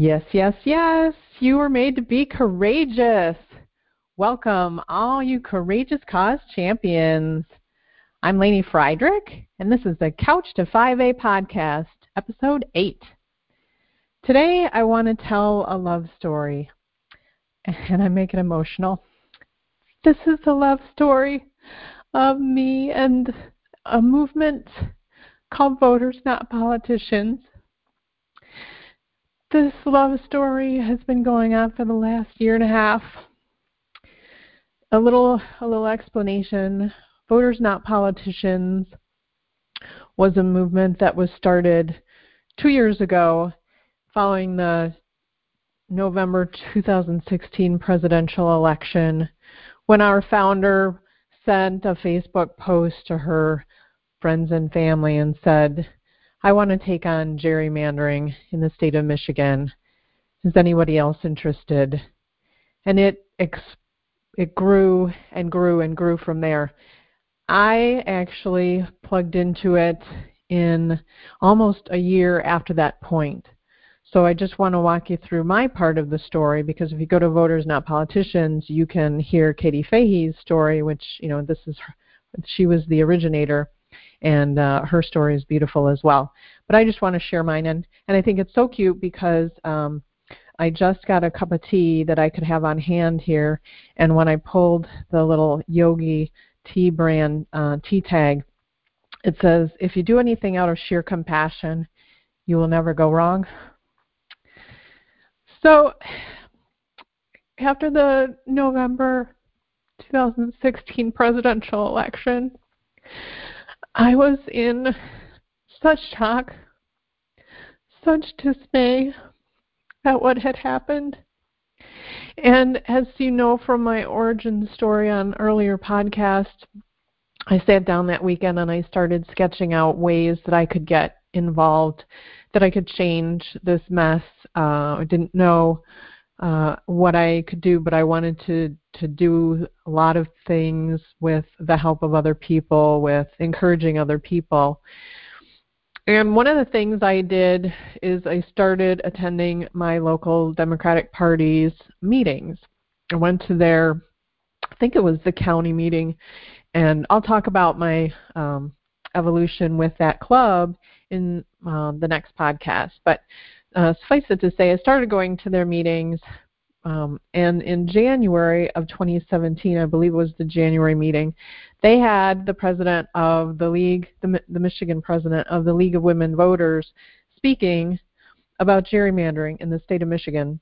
Yes, yes, yes. You were made to be courageous. Welcome, all you Courageous Cause champions. I'm Lainey Friedrich, and this is the Couch to 5A podcast, episode 8. Today, I want to tell a love story, and I make it emotional. This is a love story of me and a movement called Voters Not Politicians this love story has been going on for the last year and a half. A little a little explanation. Voters Not Politicians was a movement that was started 2 years ago following the November 2016 presidential election when our founder sent a Facebook post to her friends and family and said, I want to take on gerrymandering in the state of Michigan. Is anybody else interested? And it it grew and grew and grew from there. I actually plugged into it in almost a year after that point. So I just want to walk you through my part of the story because if you go to Voters Not Politicians, you can hear Katie Fahey's story, which you know this is her, she was the originator and uh, her story is beautiful as well. But I just want to share mine, and and I think it's so cute because um, I just got a cup of tea that I could have on hand here, and when I pulled the little Yogi tea brand uh, tea tag, it says, "If you do anything out of sheer compassion, you will never go wrong." So, after the November 2016 presidential election, I was in such shock, such dismay at what had happened. And as you know from my origin story on earlier podcast, I sat down that weekend and I started sketching out ways that I could get involved, that I could change this mess. Uh, I didn't know uh, what I could do, but I wanted to to do a lot of things with the help of other people, with encouraging other people. And one of the things I did is I started attending my local Democratic Party's meetings. I went to their, I think it was the county meeting, and I'll talk about my um, evolution with that club in uh, the next podcast. But uh, suffice it to say, I started going to their meetings, um, and in January of 2017, I believe it was the January meeting, they had the president of the league, the, the Michigan president of the League of Women Voters, speaking about gerrymandering in the state of Michigan,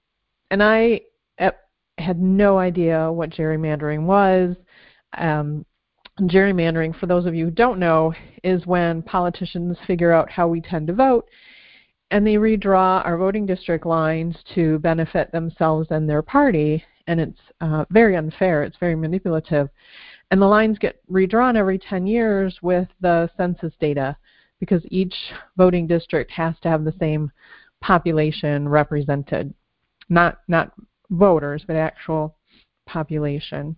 and I uh, had no idea what gerrymandering was. Um, gerrymandering, for those of you who don't know, is when politicians figure out how we tend to vote and they redraw our voting district lines to benefit themselves and their party, and it's uh, very unfair. It's very manipulative. And the lines get redrawn every 10 years with the census data because each voting district has to have the same population represented. Not not voters, but actual population.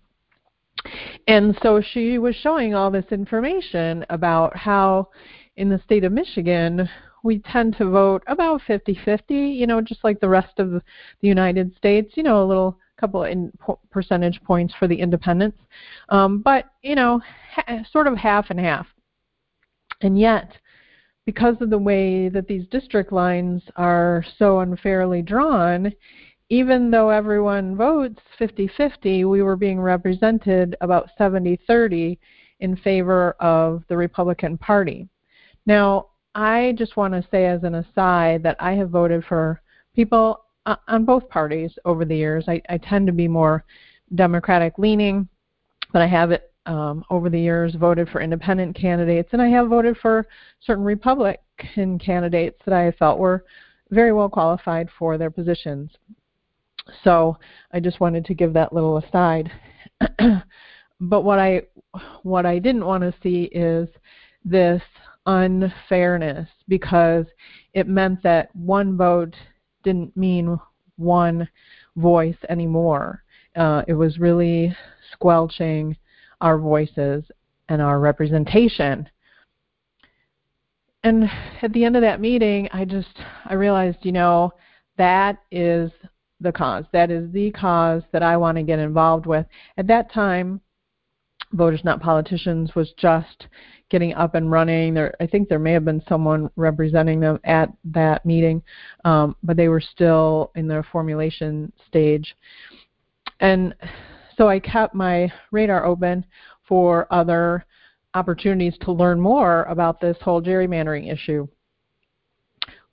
And so she was showing all this information about how in the state of Michigan we tend to vote about 50-50, you know, just like the rest of the United States, you know, a little couple in percentage points for the independents, um, but you know, ha- sort of half and half. And yet, because of the way that these district lines are so unfairly drawn, even though everyone votes 50-50, we were being represented about 70-30 in favor of the Republican Party. Now, I just want to say as an aside that I have voted for people uh, on both parties over the years. I, I tend to be more Democratic leaning, but I have it um, over the years voted for independent candidates, and I have voted for certain Republican candidates that I felt were very well qualified for their positions. So I just wanted to give that little aside. but what I what I didn't want to see is this unfairness because it meant that one vote didn't mean one voice anymore. Uh, it was really squelching our voices and our representation. And at the end of that meeting, I just I realized, you know, that is the cause. That is the cause that I want to get involved with. At that time, Voters Not Politicians was just getting up and running. There, I think there may have been someone representing them at that meeting, um, but they were still in their formulation stage. And so I kept my radar open for other opportunities to learn more about this whole gerrymandering issue.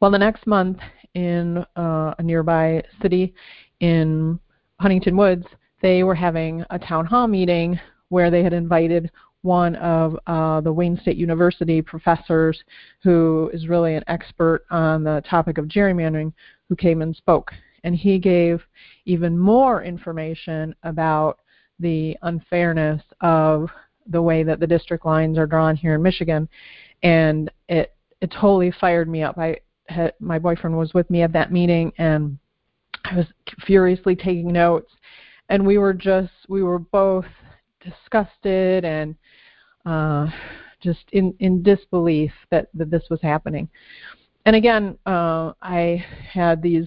Well, the next month in uh, a nearby city in Huntington Woods, they were having a town hall meeting where they had invited one of uh, the Wayne State University professors who is really an expert on the topic of gerrymandering who came and spoke. And he gave even more information about the unfairness of the way that the district lines are drawn here in Michigan. And it, it totally fired me up. I had, my boyfriend was with me at that meeting and I was furiously taking notes and we were just we were both disgusted and uh, just in, in disbelief that, that this was happening. And again, uh, I had these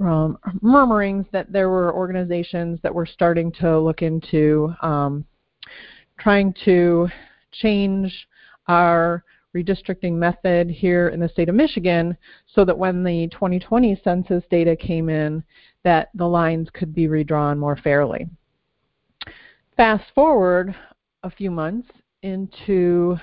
um, murmurings that there were organizations that were starting to look into um, trying to change our redistricting method here in the state of Michigan so that when the 2020 census data came in that the lines could be redrawn more fairly. Fast forward a few months into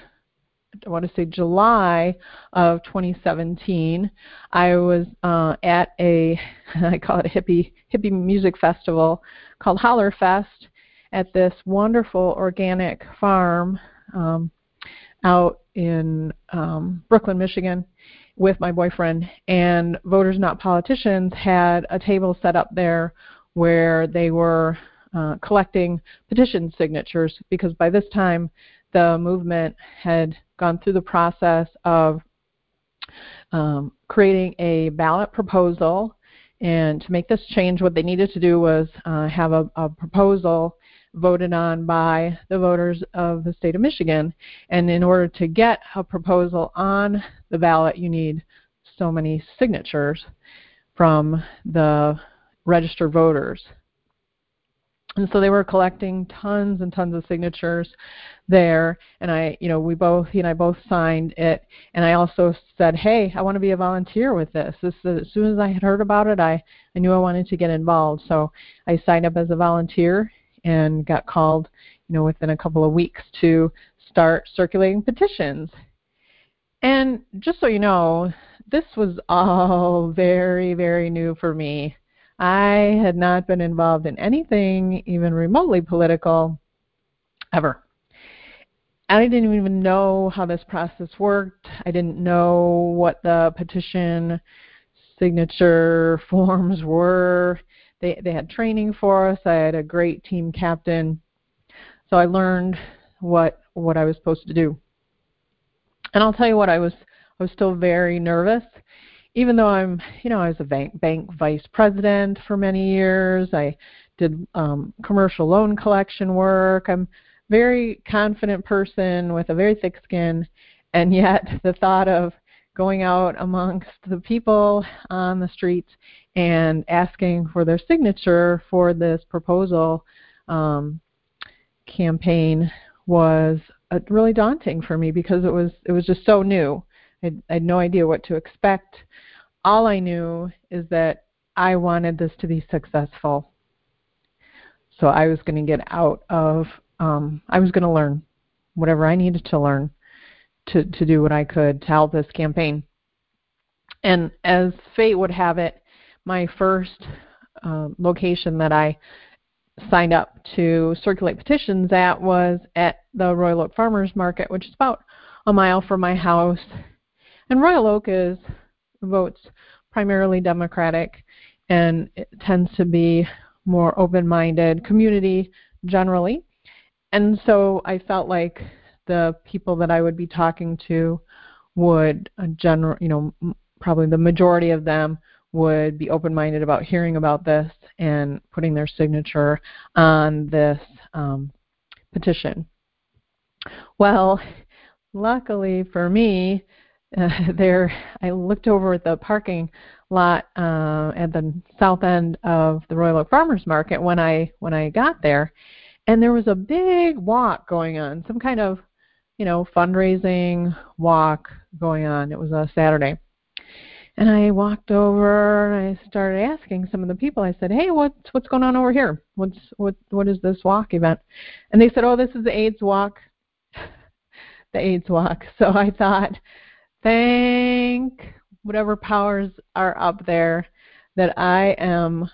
I want to say July of 2017, I was uh, at a I call it a hippie hippie music festival called Hollerfest at this wonderful organic farm um, out in um, Brooklyn, Michigan, with my boyfriend. And Voters Not Politicians had a table set up there where they were uh, collecting petition signatures because by this time the movement had gone through the process of um, creating a ballot proposal. And to make this change, what they needed to do was uh, have a, a proposal voted on by the voters of the state of Michigan. And in order to get a proposal on the ballot, you need so many signatures from the registered voters. And so they were collecting tons and tons of signatures there. And I you know we both he and I both signed it. And I also said hey I want to be a volunteer with this. This as soon as I had heard about it I I knew I wanted to get involved. So I signed up as a volunteer and got called you know within a couple of weeks to start circulating petitions. And just so you know this was all very very new for me I had not been involved in anything even remotely political ever. I didn't even know how this process worked. I didn't know what the petition signature forms were. They they had training for us. I had a great team captain. So I learned what what I was supposed to do. And I'll tell you what I was I was still very nervous even though I'm, you know, I was a bank, bank vice president for many years, I did um, commercial loan collection work. I'm very confident person with a very thick skin, and yet the thought of going out amongst the people on the streets and asking for their signature for this proposal um, campaign was uh, really daunting for me because it was it was just so new. I, had no idea what to expect all I knew is that I wanted this to be successful. So I was going to get out of, um, I was going to learn whatever I needed to learn to, to do what I could to help this campaign. And as fate would have it, my first uh, location that I signed up to circulate petitions at was at the Royal Oak Farmers Market, which is about a mile from my house. And Royal Oak is votes primarily Democratic, and it tends to be more open-minded community generally. And so I felt like the people that I would be talking to would uh, general, you know, probably the majority of them would be open-minded about hearing about this and putting their signature on this um, petition. Well, luckily for me, uh, there I looked over at the parking lot uh, at the south end of the Royal Oak Farmers Market when I when I got there, and there was a big walk going on, some kind of you know fundraising walk going on. It was a Saturday, and I walked over and I started asking some of the people. I said, "Hey, what's what's going on over here? What's what what is this walk event?" And they said, "Oh, this is the AIDS walk." the AIDS walk. So I thought, thank whatever powers are up there that I am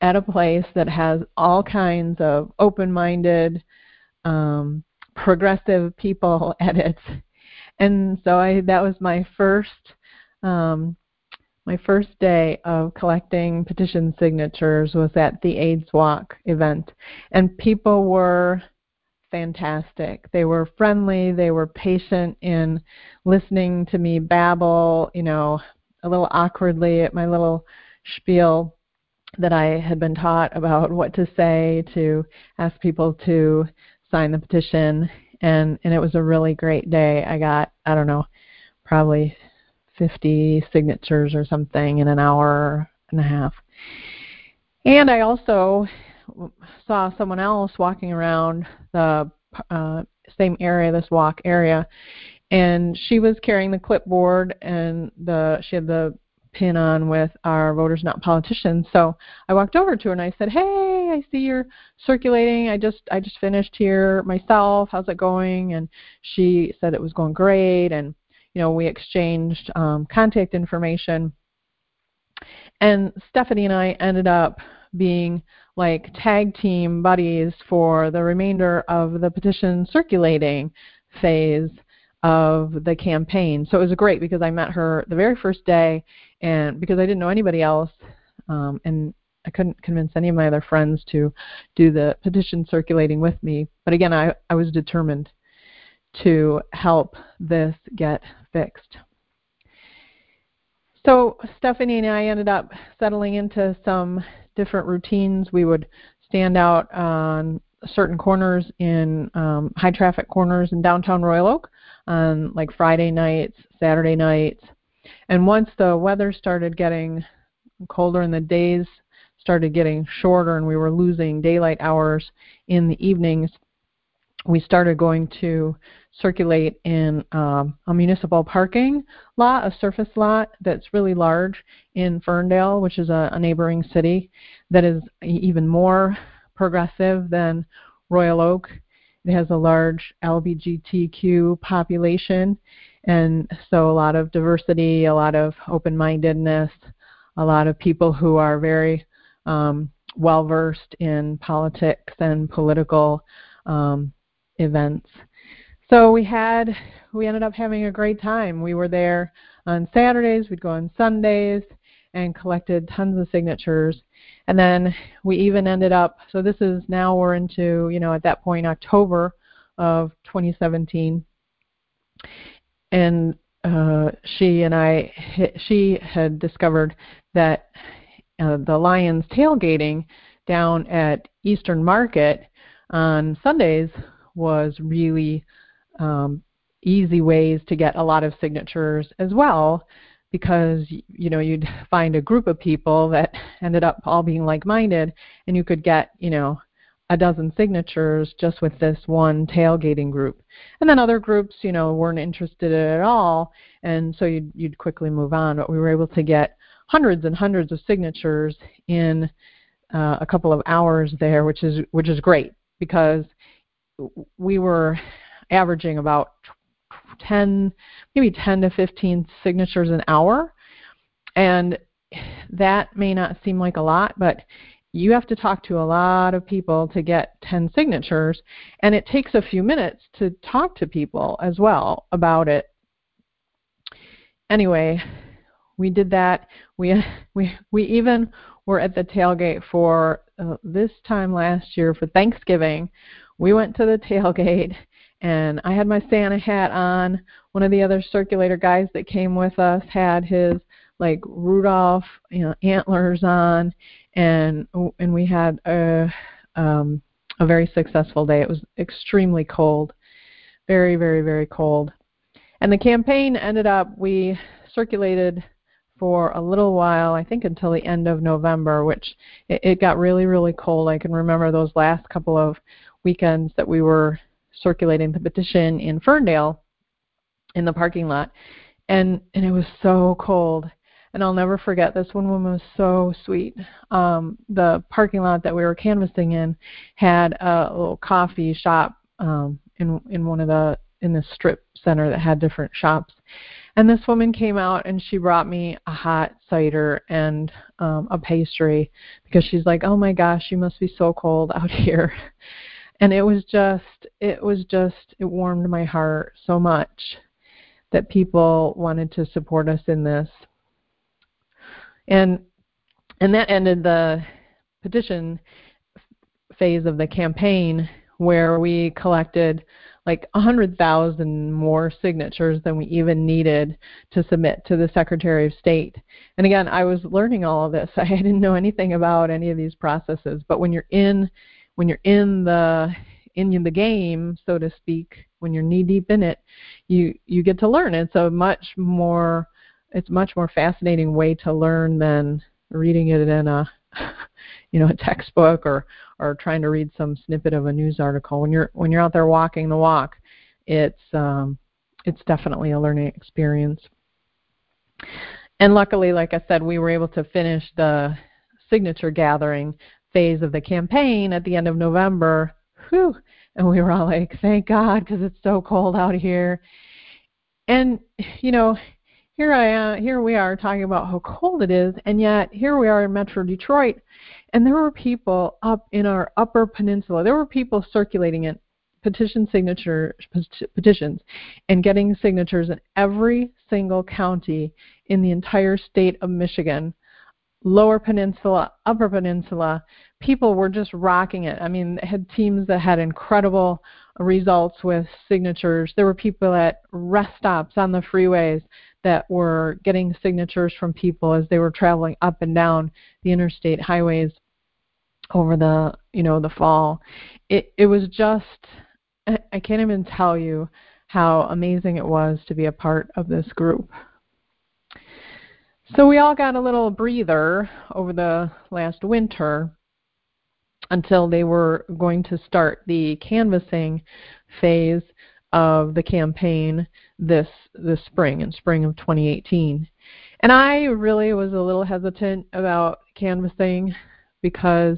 at a place that has all kinds of open-minded, um, progressive people at it. And so I that was my first um, my first day of collecting petition signatures was at the AIDS Walk event, and people were fantastic. They were friendly, they were patient in listening to me babble, you know, a little awkwardly at my little spiel that I had been taught about what to say to ask people to sign the petition and and it was a really great day. I got I don't know, probably 50 signatures or something in an hour and a half. And I also saw someone else walking around the uh, same area, this walk area, and she was carrying the clipboard and the she had the pin on with our voters not politicians. So i walked over to her and i said hey i see you're circulating. I just i just finished here myself. How's it going? And she said it was going great. And you know, we exchanged um, contact information. And Stephanie and I ended up being like tag team buddies for the remainder of the petition circulating phase of the campaign. So it was great because I met her the very first day, and because I didn't know anybody else, um, and I couldn't convince any of my other friends to do the petition circulating with me. But again, I, I was determined to help this get fixed. So Stephanie and I ended up settling into some different routines. We would stand out on certain corners in um, high traffic corners in downtown Royal Oak on like Friday nights, Saturday nights. And once the weather started getting colder and the days started getting shorter and we were losing daylight hours in the evenings, we started going to circulate in um, a municipal parking lot, a surface lot that's really large in Ferndale, which is a, a neighboring city that is even more progressive than Royal Oak. It has a large LGBTQ population, and so a lot of diversity, a lot of open mindedness, a lot of people who are very um, well versed in politics and political um, events. So we had we ended up having a great time. We were there on Saturdays, we'd go on Sundays and collected tons of signatures. And then we even ended up so this is now we're into, you know, at that point October of 2017. And uh, she and I, she had discovered that uh, the Lions tailgating down at Eastern Market on Sundays was really um, easy ways to get a lot of signatures as well because you know you'd find a group of people that ended up all being like-minded and you could get you know a dozen signatures just with this one tailgating group. And then other groups you know weren't interested at all and so you'd, you'd quickly move on. But we were able to get hundreds and hundreds of signatures in uh, a couple of hours there which is which is great because we were averaging about 10, maybe 10 to 15 signatures an hour. And that may not seem like a lot, but you have to talk to a lot of people to get 10 signatures. And it takes a few minutes to talk to people as well about it. Anyway, we did that. We, we, we even were at the tailgate for uh, this time last year for Thanksgiving. We went to the tailgate and I had my Santa hat on. One of the other circulator guys that came with us had his like Rudolph you know, antlers on, and and we had a um, a very successful day. It was extremely cold, very very very cold, and the campaign ended up we circulated for a little while, I think until the end of November, which it, it got really, really cold. I can remember those last couple of weekends that we were circulating the petition in Ferndale in the parking lot. And and it was so cold. And I'll never forget this one woman was so sweet. Um, the parking lot that we were canvassing in had a little coffee shop um, in in one of the in the strip center that had different shops. And this woman came out and she brought me a hot cider and um, a pastry because she's like, "Oh my gosh, you must be so cold out here." And it was just, it was just, it warmed my heart so much that people wanted to support us in this. And and that ended the petition phase of the campaign where we collected like 100,000 more signatures than we even needed to submit to the Secretary of State. And again, I was learning all of this. I didn't know anything about any of these processes, but when you're in when you're in the in the game, so to speak, when you're knee deep in it, you you get to learn. It's a much more it's much more fascinating way to learn than reading it in a you know a textbook or or trying to read some snippet of a news article when you're when you're out there walking the walk it's um it's definitely a learning experience and luckily like i said we were able to finish the signature gathering phase of the campaign at the end of november. Whew. And we were all like thank god because it's so cold out here. And you know here I am, here we are talking about how cold it is, and yet here we are in Metro Detroit, and there were people up in our Upper Peninsula. There were people circulating it, petition signature petitions, and getting signatures in every single county in the entire state of Michigan, Lower Peninsula, Upper Peninsula. People were just rocking it. I mean, had teams that had incredible results with signatures. There were people at rest stops on the freeways that were getting signatures from people as they were traveling up and down the interstate highways over the you know the fall it it was just i can't even tell you how amazing it was to be a part of this group so we all got a little breather over the last winter until they were going to start the canvassing phase of the campaign this this spring in spring of 2018 and i really was a little hesitant about canvassing because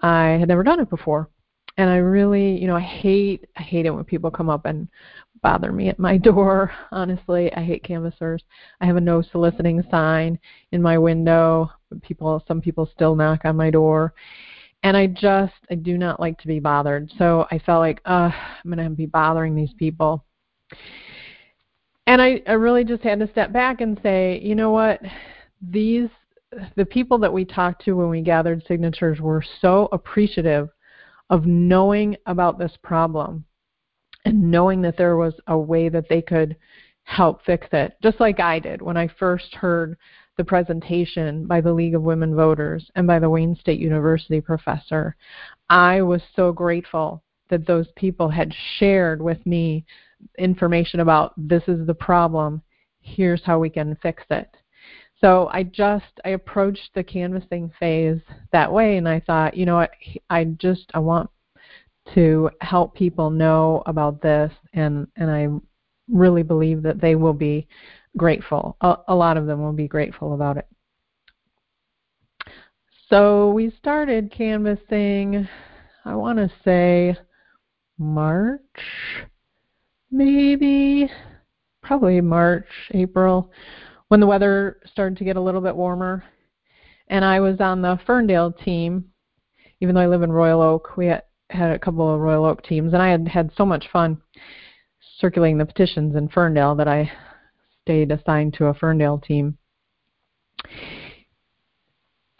i had never done it before and i really you know i hate i hate it when people come up and bother me at my door honestly. I hate canvassers. I have a no soliciting sign in my window. People some people still knock on my door. And I just I do not like to be bothered. So I felt like, uh, I'm gonna be bothering these people. And I, I really just had to step back and say, you know what, these the people that we talked to when we gathered signatures were so appreciative of knowing about this problem and knowing that there was a way that they could help fix it, just like I did when I first heard the presentation by the League of Women Voters and by the Wayne State University professor. I was so grateful that those people had shared with me information about this is the problem, here's how we can fix it. So I just I approached the canvassing phase that way and I thought, you know what, I just I want to help people know about this and and I really believe that they will be grateful. A, a lot of them will be grateful about it. So we started canvassing, I want to say March, maybe, probably March, April, when the weather started to get a little bit warmer. And I was on the Ferndale team, even though I live in Royal Oak. We had, had a couple of Royal Oak teams, and I had had so much fun circulating the petitions in Ferndale that I stayed assigned to a Ferndale team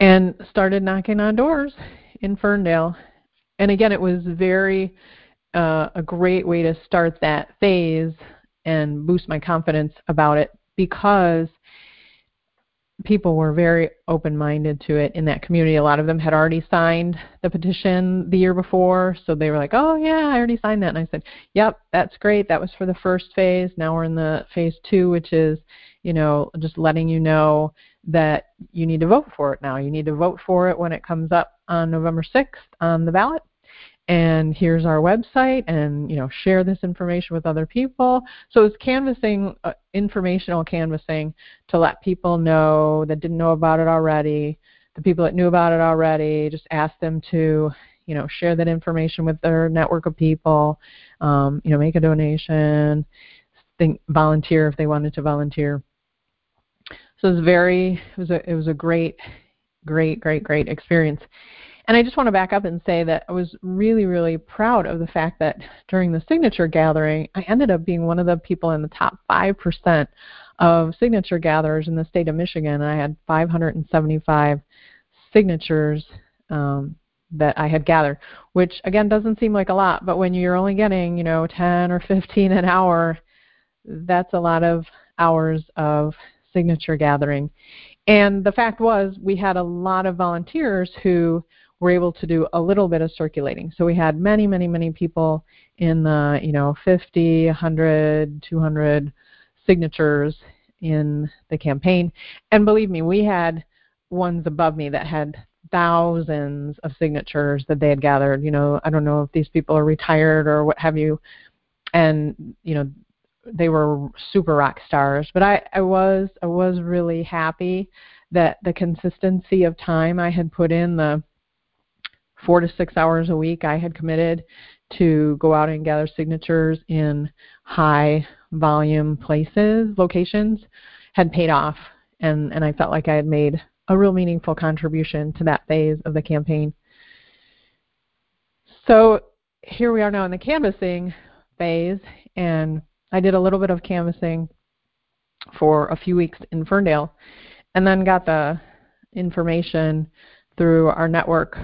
and started knocking on doors in Ferndale. And again, it was very uh, a great way to start that phase and boost my confidence about it because people were very open minded to it in that community. A lot of them had already signed the petition the year before, so they were like, "Oh yeah, I already signed that." And I said, "Yep, that's great. That was for the first phase. Now we're in the phase two, which is you know, just letting you know that you need to vote for it now. You need to vote for it when it comes up on November 6th on the ballot. And here's our website, and you know, share this information with other people. So it's canvassing, uh, informational canvassing, to let people know that didn't know about it already. The people that knew about it already, just ask them to, you know, share that information with their network of people. Um, you know, make a donation, think, volunteer if they wanted to volunteer. So it was very, it was a, it was a great, great, great, great experience. And I just want to back up and say that I was really, really proud of the fact that during the signature gathering, I ended up being one of the people in the top 5% of signature gatherers in the state of Michigan. I had 575 signatures um, that I had gathered, which again doesn't seem like a lot, but when you're only getting, you know, 10 or 15 an hour, that's a lot of hours of signature gathering. And the fact was, we had a lot of volunteers who were able to do a little bit of circulating. So we had many, many, many people in the, you know, 50, 100, 200 signatures in the campaign. And believe me, we had ones above me that had thousands of signatures that they had gathered. You know, I don't know if these people are retired or what have you. And, you know, they were super rock stars. But I, I was I was really happy that the consistency of time I had put in, the four to six hours a week I had committed to go out and gather signatures in high volume places, locations, had paid off and, and I felt like I had made a real meaningful contribution to that phase of the campaign. So here we are now in the canvassing phase and I did a little bit of canvassing for a few weeks in Ferndale and then got the information through our network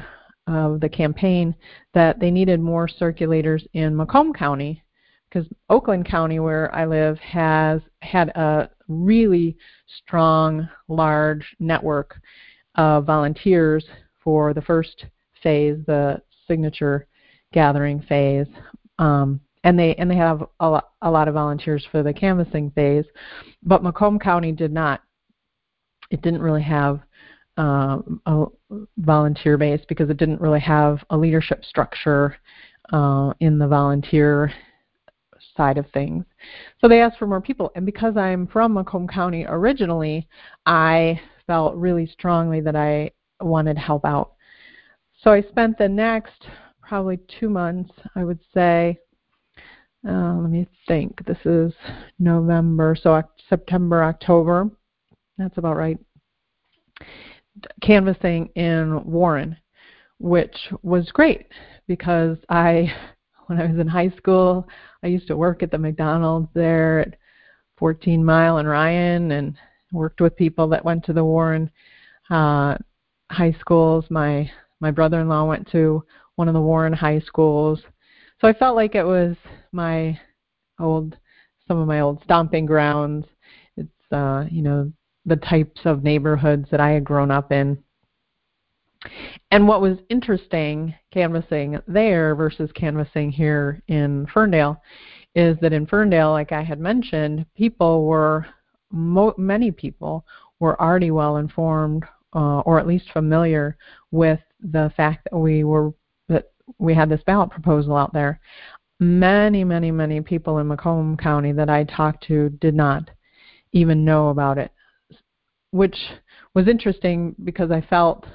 of the campaign that they needed more circulators in Macomb County because Oakland County, where I live, has had a really strong, large network of volunteers for the first phase, the signature gathering phase. Um, and they and they have a lot, a lot of volunteers for the canvassing phase, but Macomb County did not. It didn't really have uh, a volunteer base because it didn't really have a leadership structure uh, in the volunteer side of things. So they asked for more people, and because I'm from Macomb County originally, I felt really strongly that I wanted to help out. So I spent the next probably two months, I would say, uh, let me think. This is November, so September, October. That's about right. Canvassing in Warren, which was great because I, when I was in high school, I used to work at the McDonald's there at 14 Mile and Ryan, and worked with people that went to the Warren uh, high schools. My my brother-in-law went to one of the Warren high schools so I felt like it was my old, some of my old stomping grounds. It's, uh, you know, the types of neighborhoods that I had grown up in. And what was interesting canvassing there versus canvassing here in Ferndale is that in Ferndale, like I had mentioned, people were, mo- many people were already well informed uh, or at least familiar with the fact that we were we had this ballot proposal out there. Many, many, many people in Macomb County that I talked to did not even know about it, which was interesting because I felt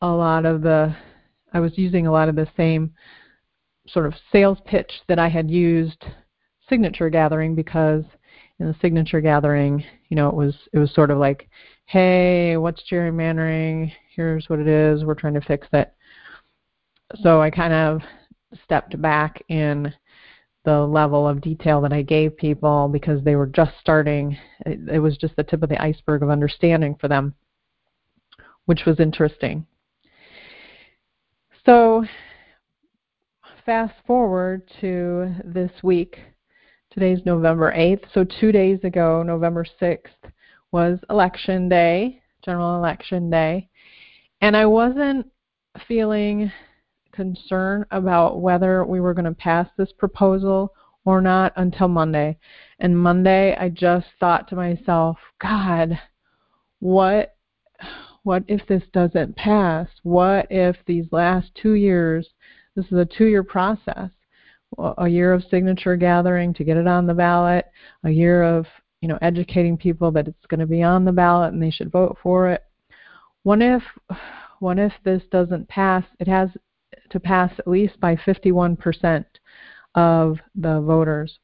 a lot of the, I was using a lot of the same sort of sales pitch that I had used signature gathering because in the signature gathering, you know, it was it was sort of like, hey, what's gerrymandering? Here's what it is. We're trying to fix it so I kind of stepped back in the level of detail that I gave people because they were just starting. It, it, was just the tip of the iceberg of understanding for them, which was interesting. So, fast forward to this week. Today's November 8th. So, two days ago, November 6th, was election day, general election day. And I wasn't feeling concern about whether we were going to pass this proposal or not until Monday. And Monday, I just thought to myself, God, what what if this doesn't pass? What if these last two years, this is a two year process, a year of signature gathering to get it on the ballot, a year of you know educating people that it's going to be on the ballot and they should vote for it. What if what if this doesn't pass? It has to pass at least by 51% of the voters.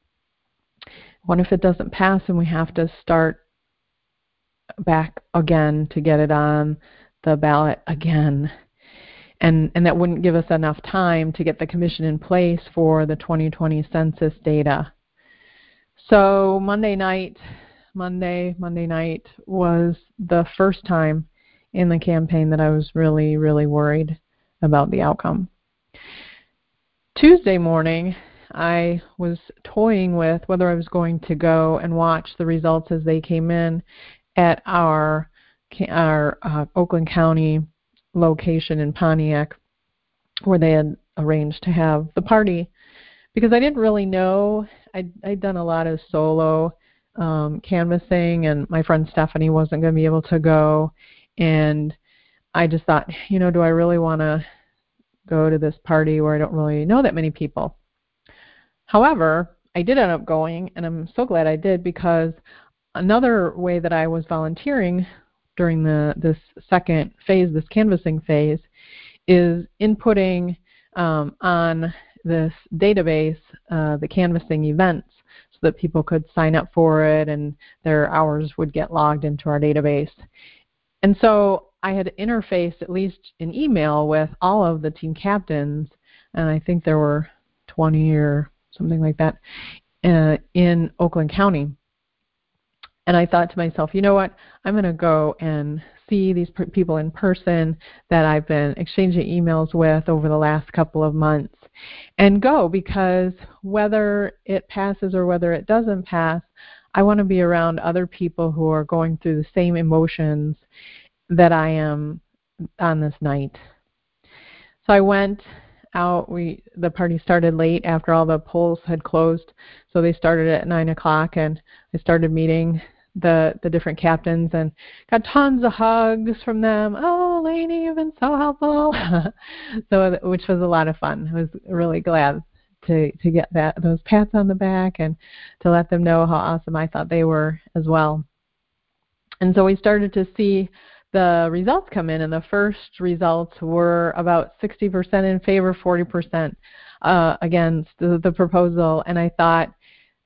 What if it doesn't pass and we have to start back again to get it on the ballot again? And, and that wouldn't give us enough time to get the commission in place for the 2020 census data. So Monday night, Monday, Monday night was the first time in the campaign that I was really, really worried about the outcome. Tuesday morning, I was toying with whether I was going to go and watch the results as they came in at our our uh, Oakland County location in Pontiac, where they had arranged to have the party, because I didn't really know. I'd, I'd done a lot of solo um, canvassing, and my friend Stephanie wasn't going to be able to go, and I just thought, you know, do I really want to go to this party where I don't really know that many people? However, I did end up going, and I'm so glad I did because another way that I was volunteering during the this second phase, this canvassing phase, is inputting um, on this database uh, the canvassing events so that people could sign up for it and their hours would get logged into our database. And so I had interfaced at least in email with all of the team captains, and I think there were 20 or something like that, uh, in Oakland County. And I thought to myself, you know what? I'm going to go and see these people in person that I've been exchanging emails with over the last couple of months and go because whether it passes or whether it doesn't pass, I want to be around other people who are going through the same emotions that I am on this night. So I went out. We the party started late after all the polls had closed, so they started at nine o'clock, and I started meeting the the different captains and got tons of hugs from them. Oh, Lainey, you've been so helpful. so which was a lot of fun. I was really glad to to get that those pats on the back and to let them know how awesome I thought they were as well. And so we started to see the results come in, and the first results were about 60% in favor, 40% uh, against the, the proposal. And I thought,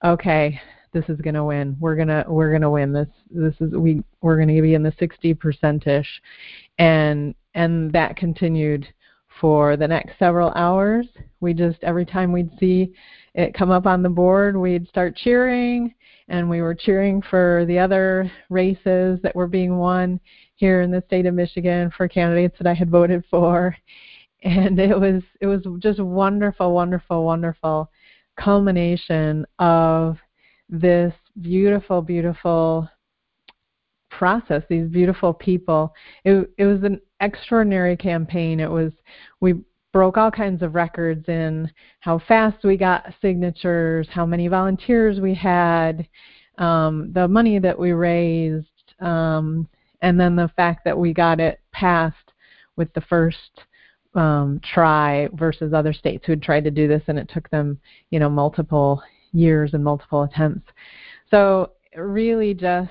okay, this is going to win. We're gonna we're gonna win this. This is we we're going to be in the 60 percentish, and and that continued for the next several hours. We just every time we'd see it come up on the board, we'd start cheering, and we were cheering for the other races that were being won here in the state of Michigan for candidates that I had voted for. And it was it was just wonderful, wonderful, wonderful culmination of this beautiful, beautiful process, these beautiful people. It, it was an extraordinary campaign. It was we broke all kinds of records in how fast we got signatures, how many volunteers we had, um, the money that we raised, um, and then the fact that we got it passed with the first um, try versus other states who had tried to do this and it took them, you know, multiple years and multiple attempts. So it really just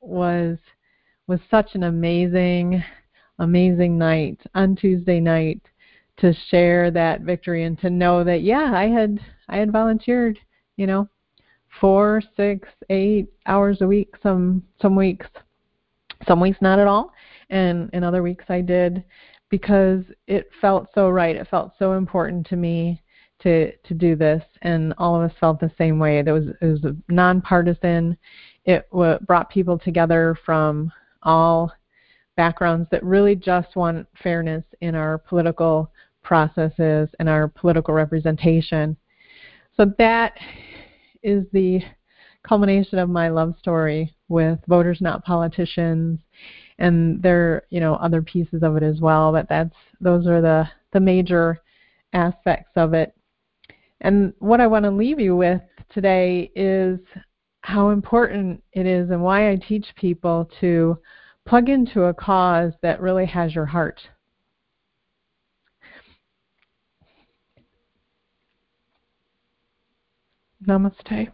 was was such an amazing, amazing night on Tuesday night to share that victory and to know that yeah, I had I had volunteered, you know, four, six, eight hours a week some some weeks some weeks not at all, and in other weeks I did because it felt so right. It felt so important to me to to do this, and all of us felt the same way. It was it was nonpartisan. It w- brought people together from all backgrounds that really just want fairness in our political processes and our political representation. So that is the culmination of my love story with voters not politicians and there you know other pieces of it as well but that's those are the the major aspects of it and what i want to leave you with today is how important it is and why I teach people to plug into a cause that really has your heart. Namaste.